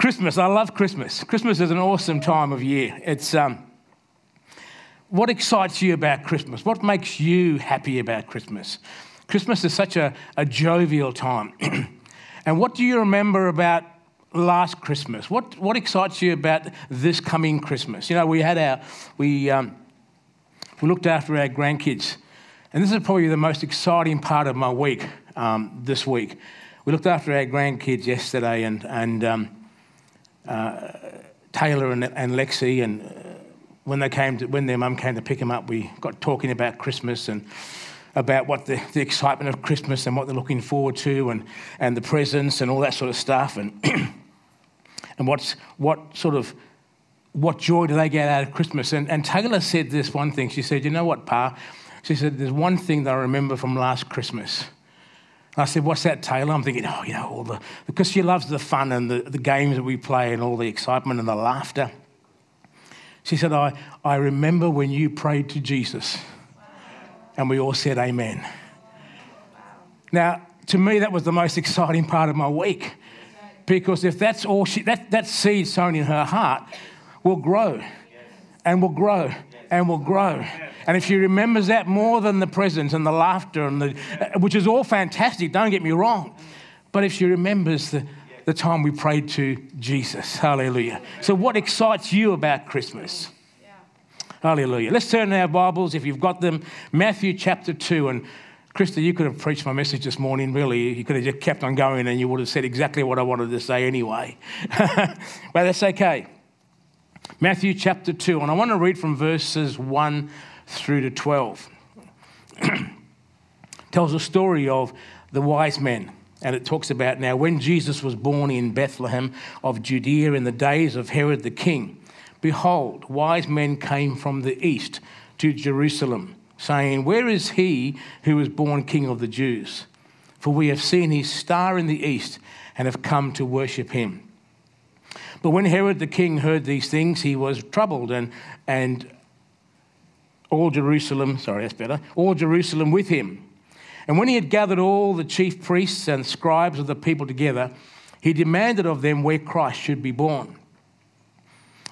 Christmas, I love Christmas. Christmas is an awesome time of year. It's um, what excites you about Christmas? What makes you happy about Christmas? Christmas is such a, a jovial time. and what do you remember about last Christmas? What, what excites you about this coming Christmas? You know, we had our, we, um, we looked after our grandkids. And this is probably the most exciting part of my week um, this week. We looked after our grandkids yesterday, and, and um, uh, Taylor and, and Lexi, and uh, when they came to, when their mum came to pick them up, we got talking about Christmas and about what the, the excitement of Christmas and what they're looking forward to, and, and the presents and all that sort of stuff, and and what's what sort of what joy do they get out of Christmas? And, and Taylor said this one thing. She said, "You know what, Pa?" She said, "There's one thing that I remember from last Christmas." I said, What's that, Taylor? I'm thinking, Oh, you know, all the, because she loves the fun and the, the games that we play and all the excitement and the laughter. She said, I, I remember when you prayed to Jesus and we all said amen. Now, to me, that was the most exciting part of my week because if that's all she, that, that seed sown in her heart will grow and will grow and will grow. And if she remembers that more than the presents and the laughter, and the, uh, which is all fantastic, don't get me wrong, but if she remembers the, the time we prayed to Jesus, hallelujah. So, what excites you about Christmas? Hallelujah. Let's turn to our Bibles, if you've got them, Matthew chapter 2. And Krista, you could have preached my message this morning, really. You could have just kept on going and you would have said exactly what I wanted to say anyway. but that's okay. Matthew chapter 2, and I want to read from verses 1 through to 12. Tells a story of the wise men. And it talks about now when Jesus was born in Bethlehem of Judea in the days of Herod the king, behold, wise men came from the east to Jerusalem, saying, Where is he who was born king of the Jews? For we have seen his star in the east and have come to worship him. But when Herod the king heard these things, he was troubled, and, and all Jerusalem, sorry, that's better, all Jerusalem with him. And when he had gathered all the chief priests and scribes of the people together, he demanded of them where Christ should be born.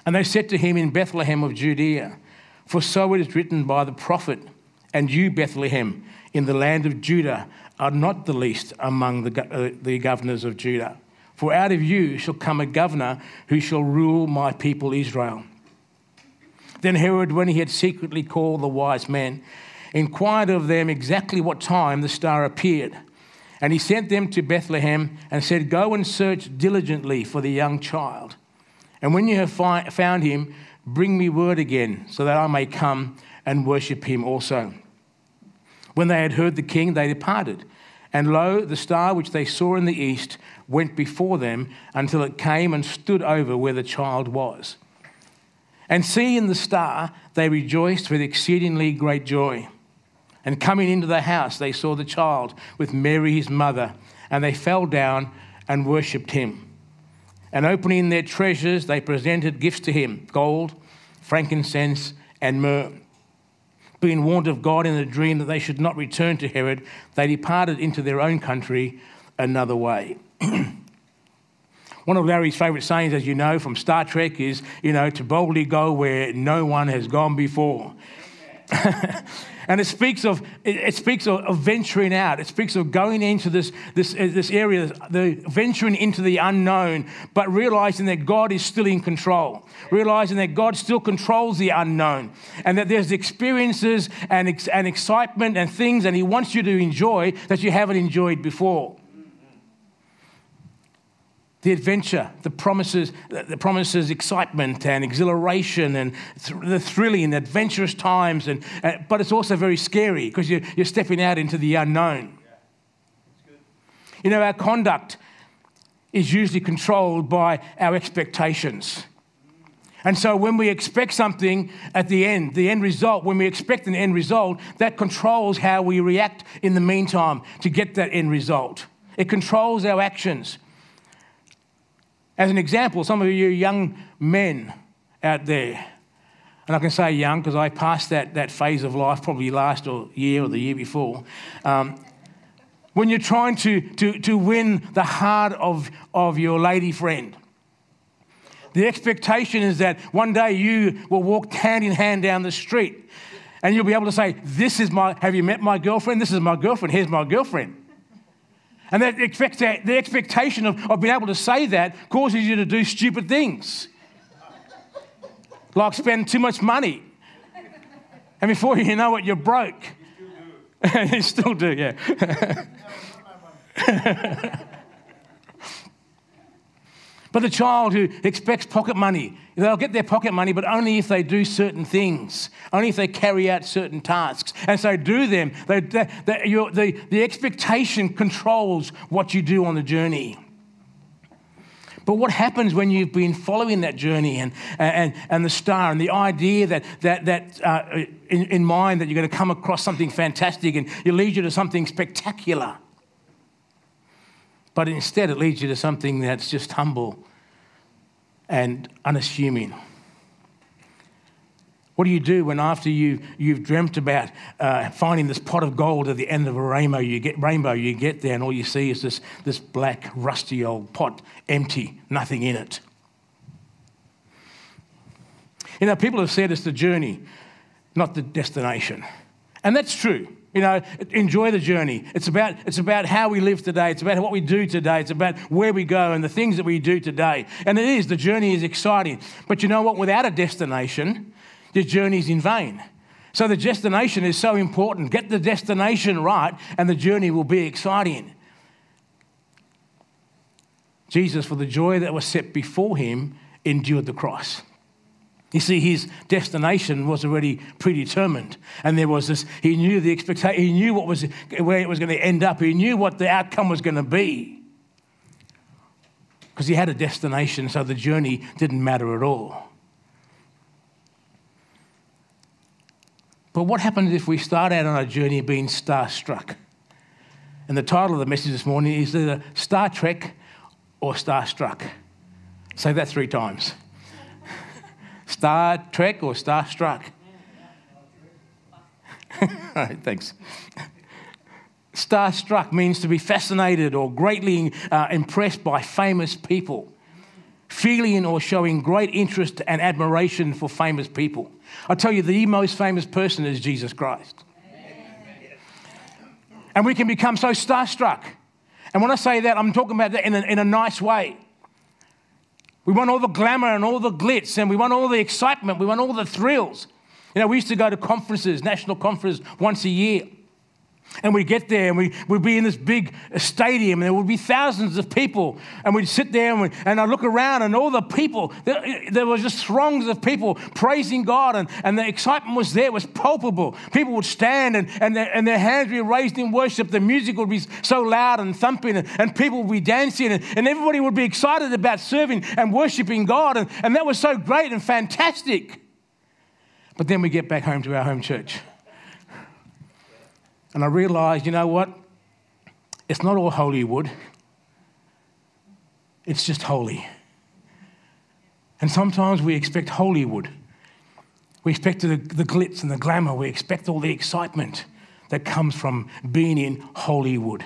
And they said to him in Bethlehem of Judea, For so it is written by the prophet, And you, Bethlehem, in the land of Judah, are not the least among the, uh, the governors of Judah. For out of you shall come a governor who shall rule my people Israel. Then Herod, when he had secretly called the wise men, inquired of them exactly what time the star appeared. And he sent them to Bethlehem and said, Go and search diligently for the young child. And when you have fi- found him, bring me word again, so that I may come and worship him also. When they had heard the king, they departed. And lo, the star which they saw in the east went before them until it came and stood over where the child was. And seeing the star, they rejoiced with exceedingly great joy. And coming into the house, they saw the child with Mary his mother, and they fell down and worshipped him. And opening their treasures, they presented gifts to him gold, frankincense, and myrrh. Being warned of God in a dream that they should not return to Herod, they departed into their own country another way. One of Larry's favourite sayings, as you know, from Star Trek is, you know, to boldly go where no one has gone before. and it speaks of it speaks of, venturing out. It speaks of going into this, this, uh, this area, the venturing into the unknown, but realizing that God is still in control, realizing that God still controls the unknown, and that there's experiences and, and excitement and things, and He wants you to enjoy that you haven't enjoyed before the adventure, the promises, the promises excitement and exhilaration and th- the thrilling, adventurous times. And, uh, but it's also very scary because you're, you're stepping out into the unknown. Yeah. You know, our conduct is usually controlled by our expectations. And so when we expect something at the end, the end result, when we expect an end result, that controls how we react in the meantime to get that end result. It controls our actions. As an example, some of you young men out there, and I can say young because I passed that, that phase of life probably last year or the year before. Um, when you're trying to, to, to win the heart of, of your lady friend, The expectation is that one day you will walk hand in hand down the street and you'll be able to say, This is my, have you met my girlfriend? This is my girlfriend. Here's my girlfriend. And that expect, the expectation of, of being able to say that causes you to do stupid things, like spend too much money. And before you know it, you're broke. you still do, yeah. But the child who expects pocket money, they'll get their pocket money, but only if they do certain things, only if they carry out certain tasks. And so do them. They, they, they, the, the expectation controls what you do on the journey. But what happens when you've been following that journey and, and, and the star and the idea that, that, that uh, in, in mind that you're going to come across something fantastic and it leads you to something spectacular? But instead, it leads you to something that's just humble and unassuming. What do you do when after you, you've dreamt about uh, finding this pot of gold at the end of a rainbow, you get rainbow, you get there and all you see is this, this black, rusty old pot, empty, nothing in it. You know, people have said it's the journey, not the destination. And that's true. You know, enjoy the journey. It's about, it's about how we live today. It's about what we do today. It's about where we go and the things that we do today. And it is, the journey is exciting. But you know what? Without a destination, the journey's in vain. So the destination is so important. Get the destination right, and the journey will be exciting. Jesus, for the joy that was set before him, endured the cross. You see, his destination was already predetermined. And there was this, he knew the expectation, he knew what was, where it was going to end up, he knew what the outcome was going to be. Because he had a destination, so the journey didn't matter at all. But what happens if we start out on a journey being starstruck? And the title of the message this morning is either Star Trek or Starstruck. Say that three times. Star Trek or Starstruck? Thanks. Starstruck means to be fascinated or greatly uh, impressed by famous people, feeling or showing great interest and admiration for famous people. I tell you, the most famous person is Jesus Christ. And we can become so starstruck. And when I say that, I'm talking about that in a, in a nice way. We want all the glamour and all the glitz, and we want all the excitement. We want all the thrills. You know, we used to go to conferences, national conferences, once a year. And we'd get there and we, we'd be in this big stadium and there would be thousands of people. And we'd sit there and, we, and I'd look around and all the people, there, there was just throngs of people praising God and, and the excitement was there, was palpable. People would stand and, and, their, and their hands would be raised in worship. The music would be so loud and thumping and, and people would be dancing and, and everybody would be excited about serving and worshiping God. And, and that was so great and fantastic. But then we get back home to our home church. And I realized, you know what? It's not all Hollywood, it's just holy. And sometimes we expect Hollywood. We expect the, the glitz and the glamour. We expect all the excitement that comes from being in Hollywood.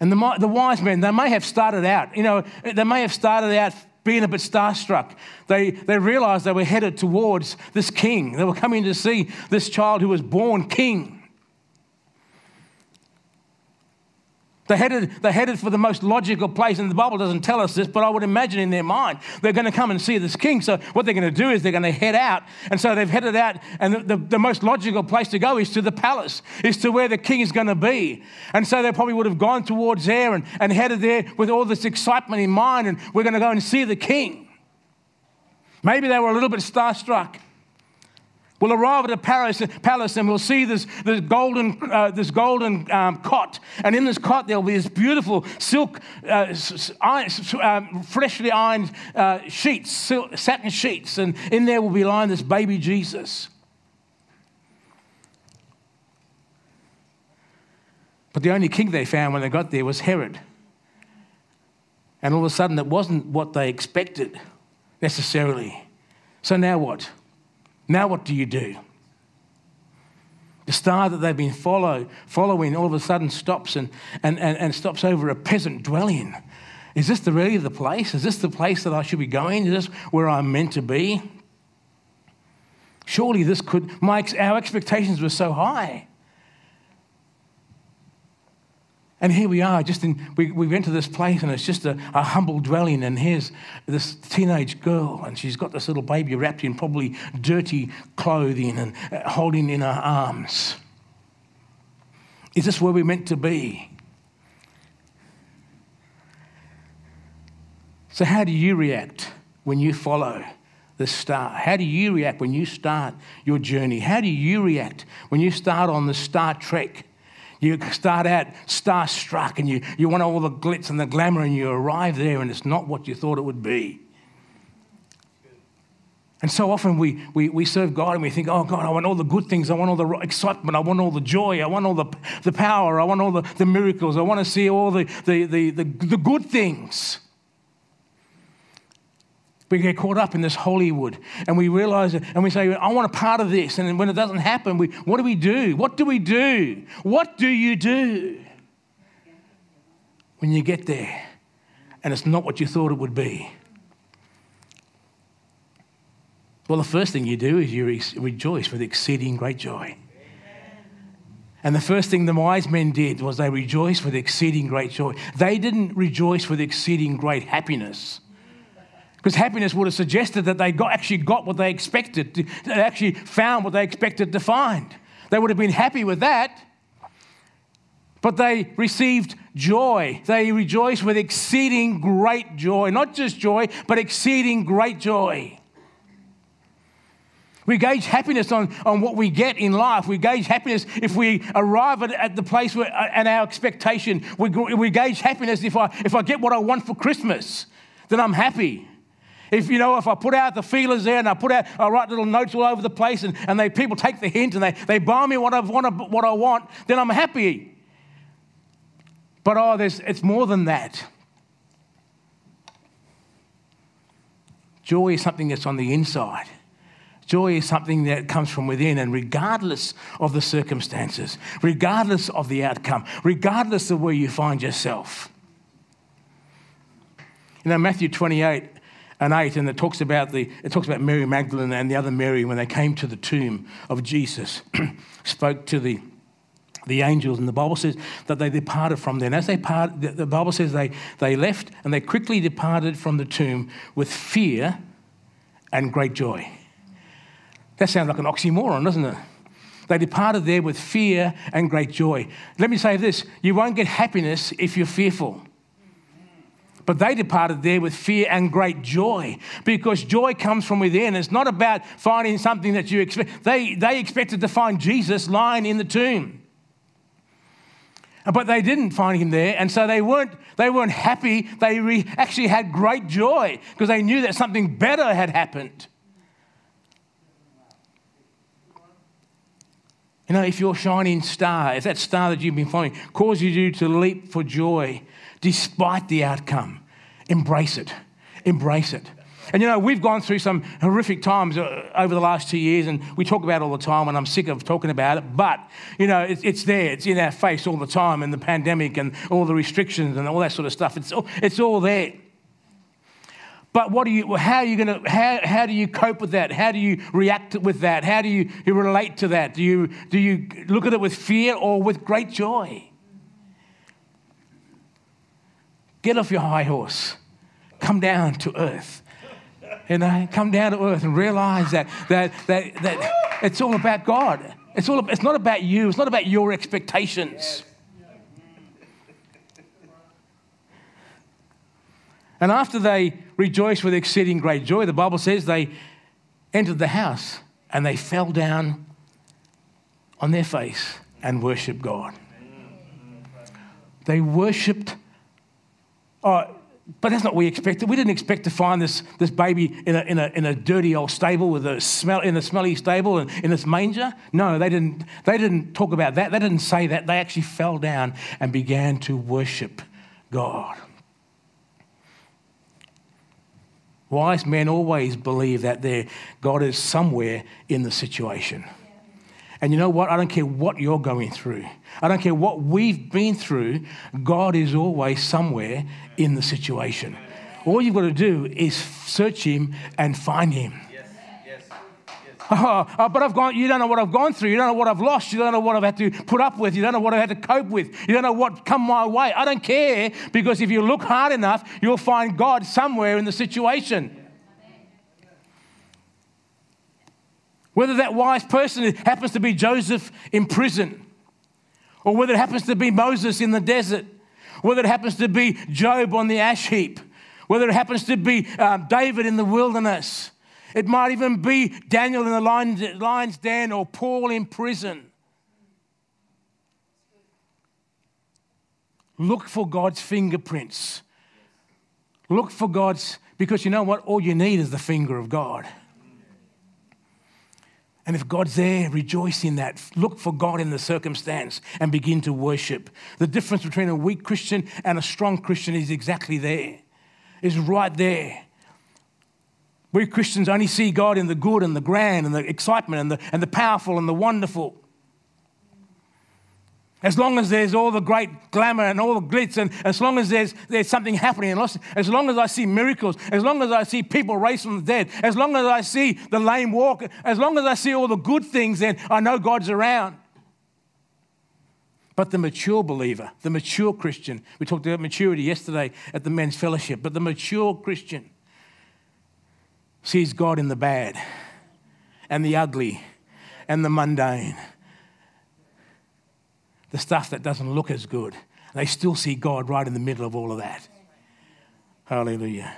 And the, the wise men, they may have started out, you know, they may have started out being a bit starstruck. They, they realized they were headed towards this king. They were coming to see this child who was born king. They headed, they headed for the most logical place, and the Bible doesn't tell us this, but I would imagine in their mind they're going to come and see this king. So, what they're going to do is they're going to head out. And so they've headed out, and the, the, the most logical place to go is to the palace, is to where the king is going to be. And so they probably would have gone towards there and, and headed there with all this excitement in mind, and we're going to go and see the king. Maybe they were a little bit starstruck. We'll arrive at a palace and we'll see this, this golden, uh, this golden um, cot. And in this cot, there'll be this beautiful silk, uh, um, freshly ironed uh, sheets, satin sheets. And in there will be lying this baby Jesus. But the only king they found when they got there was Herod. And all of a sudden, it wasn't what they expected necessarily. So now what? Now, what do you do? The star that they've been follow, following all of a sudden stops and, and, and, and stops over a peasant dwelling. Is this the really the place? Is this the place that I should be going? Is this where I'm meant to be? Surely this could, our expectations were so high. And here we are, just in, we, we went to this place and it's just a, a, humble dwelling. And here's this teenage girl, and she's got this little baby wrapped in probably dirty clothing and uh, holding in her arms. Is this where we're meant to be? So, how do you react when you follow the star? How do you react when you start your journey? How do you react when you start on the Star Trek? You start out starstruck and you, you want all the glitz and the glamour, and you arrive there and it's not what you thought it would be. And so often we, we, we serve God and we think, oh God, I want all the good things. I want all the excitement. I want all the joy. I want all the, the power. I want all the, the miracles. I want to see all the, the, the, the, the good things. We get caught up in this Hollywood and we realize it and we say, I want a part of this. And when it doesn't happen, we, what do we do? What do we do? What do you do when you get there and it's not what you thought it would be? Well, the first thing you do is you re- rejoice with exceeding great joy. And the first thing the wise men did was they rejoiced with exceeding great joy. They didn't rejoice with exceeding great happiness. Because happiness would have suggested that they got, actually got what they expected, they actually found what they expected to find. They would have been happy with that. But they received joy. They rejoiced with exceeding great joy. Not just joy, but exceeding great joy. We gauge happiness on, on what we get in life. We gauge happiness if we arrive at, at the place where, our expectation. We, we gauge happiness if I, if I get what I want for Christmas, then I'm happy. If you know, if I put out the feelers there and I put out, I write little notes all over the place and, and they, people take the hint and they, they buy me what I, want, what I want, then I'm happy. But oh, there's, it's more than that. Joy is something that's on the inside. Joy is something that comes from within, and regardless of the circumstances, regardless of the outcome, regardless of where you find yourself. You know, Matthew 28 and 8, and it talks about the it talks about Mary Magdalene and the other Mary when they came to the tomb of Jesus, spoke to the the angels, and the Bible says that they departed from there. And as they part, the Bible says they, they left and they quickly departed from the tomb with fear and great joy. That sounds like an oxymoron, doesn't it? They departed there with fear and great joy. Let me say this you won't get happiness if you're fearful. But they departed there with fear and great joy because joy comes from within. It's not about finding something that you expect. They, they expected to find Jesus lying in the tomb. But they didn't find him there, and so they weren't, they weren't happy. They re- actually had great joy because they knew that something better had happened. You know, if your shining star, if that star that you've been following causes you to leap for joy, despite the outcome. Embrace it. Embrace it. And you know, we've gone through some horrific times uh, over the last two years, and we talk about it all the time, and I'm sick of talking about it. But, you know, it's, it's there, it's in our face all the time, and the pandemic and all the restrictions and all that sort of stuff. It's all, it's all there. But what are you, how are you going to, how, how do you cope with that? How do you react with that? How do you, you relate to that? Do you, do you look at it with fear or with great joy? Get off your high horse. Come down to earth. You know, come down to earth and realize that, that, that, that it's all about God. It's, all, it's not about you. It's not about your expectations. And after they rejoiced with exceeding great joy, the Bible says they entered the house and they fell down on their face and worshiped God. They worshiped Oh, but that's not what we expected. We didn't expect to find this, this baby in a, in, a, in a dirty old stable with a smell in a smelly stable and in this manger. No, they didn't, they didn't talk about that. They didn't say that. They actually fell down and began to worship God. Wise men always believe that their God is somewhere in the situation. And you know what? I don't care what you're going through. I don't care what we've been through. God is always somewhere in the situation. All you've got to do is search Him and find Him. Yes, yes, yes. Oh, but I've gone, you don't know what I've gone through. You don't know what I've lost. You don't know what I've had to put up with. You don't know what I've had to cope with. You don't know what come my way. I don't care because if you look hard enough, you'll find God somewhere in the situation. Whether that wise person happens to be Joseph in prison, or whether it happens to be Moses in the desert, whether it happens to be Job on the ash heap, whether it happens to be um, David in the wilderness, it might even be Daniel in the lion's den or Paul in prison. Look for God's fingerprints. Look for God's, because you know what? All you need is the finger of God. And if God's there, rejoice in that. Look for God in the circumstance and begin to worship. The difference between a weak Christian and a strong Christian is exactly there, is right there. We Christians only see God in the good and the grand and the excitement and the, and the powerful and the wonderful. As long as there's all the great glamour and all the glitz, and as long as there's, there's something happening, and as long as I see miracles, as long as I see people raised from the dead, as long as I see the lame walk, as long as I see all the good things, then I know God's around. But the mature believer, the mature Christian, we talked about maturity yesterday at the men's fellowship, but the mature Christian sees God in the bad and the ugly and the mundane the stuff that doesn't look as good. They still see God right in the middle of all of that. Hallelujah.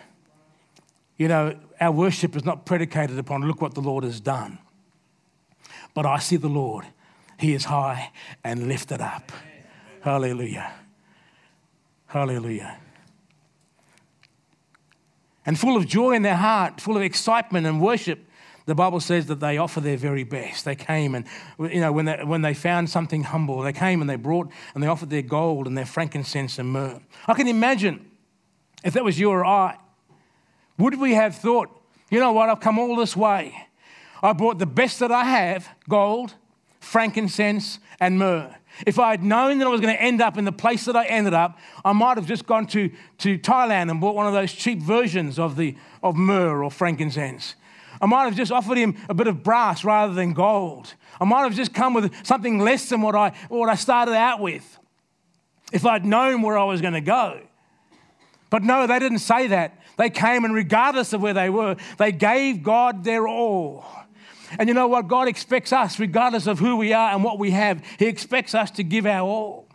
You know, our worship is not predicated upon look what the Lord has done. But I see the Lord. He is high and lifted up. Hallelujah. Hallelujah. And full of joy in their heart, full of excitement and worship, the Bible says that they offer their very best. They came and, you know, when they, when they found something humble, they came and they brought and they offered their gold and their frankincense and myrrh. I can imagine if that was you or I, would we have thought, you know what, I've come all this way. I brought the best that I have gold, frankincense, and myrrh. If I had known that I was going to end up in the place that I ended up, I might have just gone to, to Thailand and bought one of those cheap versions of, the, of myrrh or frankincense. I might have just offered him a bit of brass rather than gold. I might have just come with something less than what I, what I started out with if I'd known where I was going to go. But no, they didn't say that. They came and, regardless of where they were, they gave God their all. And you know what? God expects us, regardless of who we are and what we have, He expects us to give our all.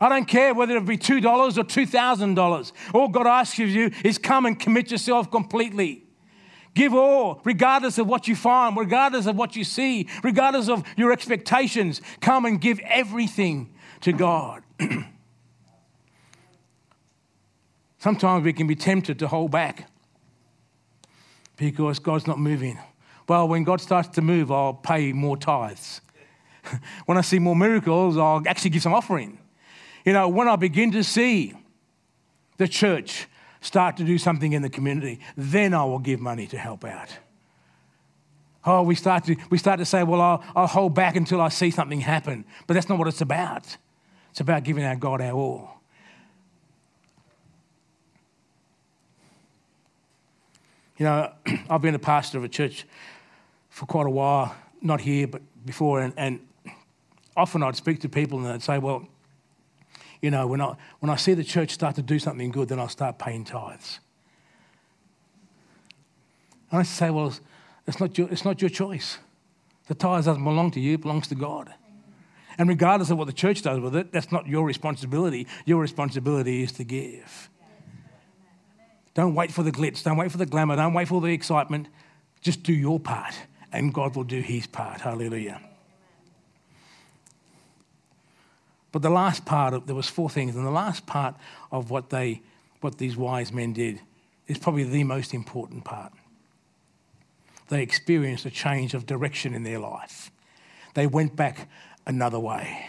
I don't care whether it be $2 or $2,000. All God asks of you is come and commit yourself completely. Give all, regardless of what you find, regardless of what you see, regardless of your expectations. Come and give everything to God. Sometimes we can be tempted to hold back because God's not moving. Well, when God starts to move, I'll pay more tithes. when I see more miracles, I'll actually give some offering. You know, when I begin to see the church start to do something in the community, then I will give money to help out. Oh, we start to, we start to say, well, I'll, I'll hold back until I see something happen. But that's not what it's about. It's about giving our God our all. You know, I've been a pastor of a church for quite a while, not here, but before, and, and often I'd speak to people and they'd say, well, you know, when I, when I see the church start to do something good, then I'll start paying tithes. And I say, well, it's not your, it's not your choice. The tithes doesn't belong to you, it belongs to God. And regardless of what the church does with it, that's not your responsibility. Your responsibility is to give. Don't wait for the glitz, don't wait for the glamour, don't wait for the excitement. Just do your part, and God will do his part. Hallelujah. But the last part of there was four things, and the last part of what they what these wise men did is probably the most important part. They experienced a change of direction in their life. They went back another way.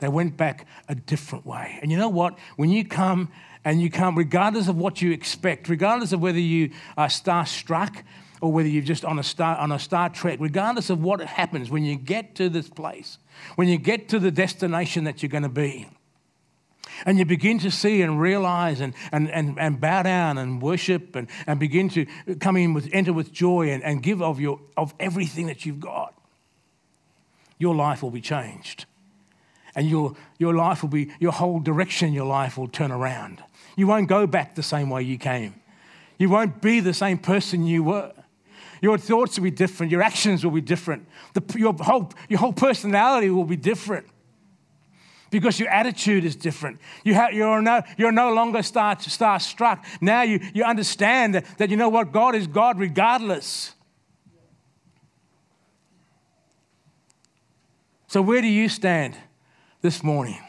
They went back a different way. And you know what? When you come and you come, regardless of what you expect, regardless of whether you are starstruck, or whether you're just on a star on a Star Trek, regardless of what happens, when you get to this place, when you get to the destination that you're going to be, and you begin to see and realize and, and, and, and bow down and worship and, and begin to come in with enter with joy and, and give of your of everything that you've got, your life will be changed. And your, your life will be, your whole direction your life will turn around. You won't go back the same way you came. You won't be the same person you were. Your thoughts will be different. Your actions will be different. The, your, whole, your whole personality will be different because your attitude is different. You have, you're, no, you're no longer star, star struck. Now you, you understand that, that you know what? God is God regardless. So, where do you stand this morning?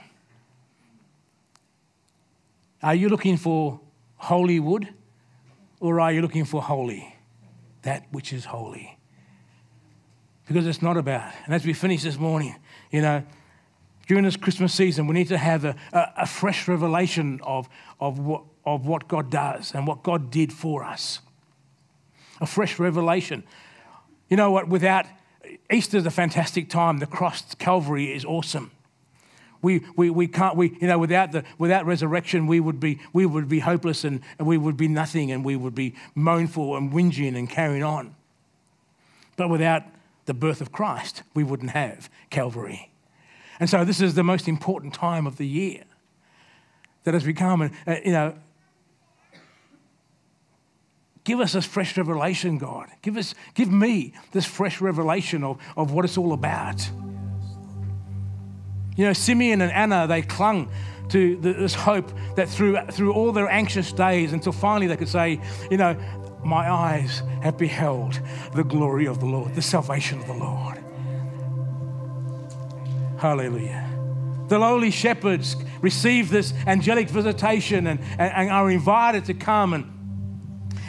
Are you looking for Hollywood or are you looking for holy? That which is holy. Because it's not about, and as we finish this morning, you know, during this Christmas season, we need to have a, a, a fresh revelation of, of, what, of what God does and what God did for us. A fresh revelation. You know what? Without Easter is a fantastic time. The cross, Calvary, is awesome. We, we, we can't, we, you know, without, the, without resurrection, we would be, we would be hopeless and, and we would be nothing and we would be moanful and whinging and carrying on. But without the birth of Christ, we wouldn't have Calvary. And so this is the most important time of the year that has become, uh, you know, give us this fresh revelation, God. Give us, give me this fresh revelation of, of what it's all about. You know, Simeon and Anna, they clung to this hope that through, through all their anxious days until finally they could say, you know, my eyes have beheld the glory of the Lord, the salvation of the Lord. Hallelujah. The lowly shepherds receive this angelic visitation and, and, and, are invited to come and,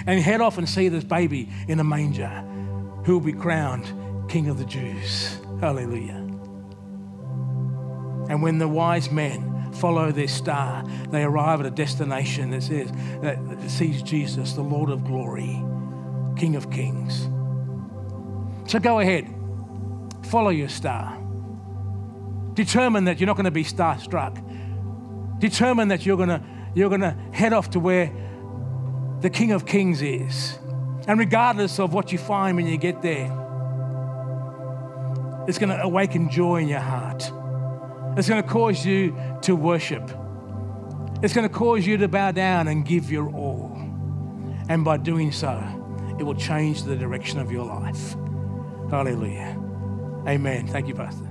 and head off and see this baby in a manger who will be crowned King of the Jews. Hallelujah. And when the wise men follow their star, they arrive at a destination that says that sees Jesus, the Lord of glory, King of kings. So go ahead, follow your star. Determine that you're not going to be starstruck. Determine that you're going to, you're going to head off to where the King of Kings is. And regardless of what you find when you get there, it's going to awaken joy in your heart. It's going to cause you to worship. It's going to cause you to bow down and give your all. And by doing so, it will change the direction of your life. Hallelujah. Amen. Thank you, Pastor.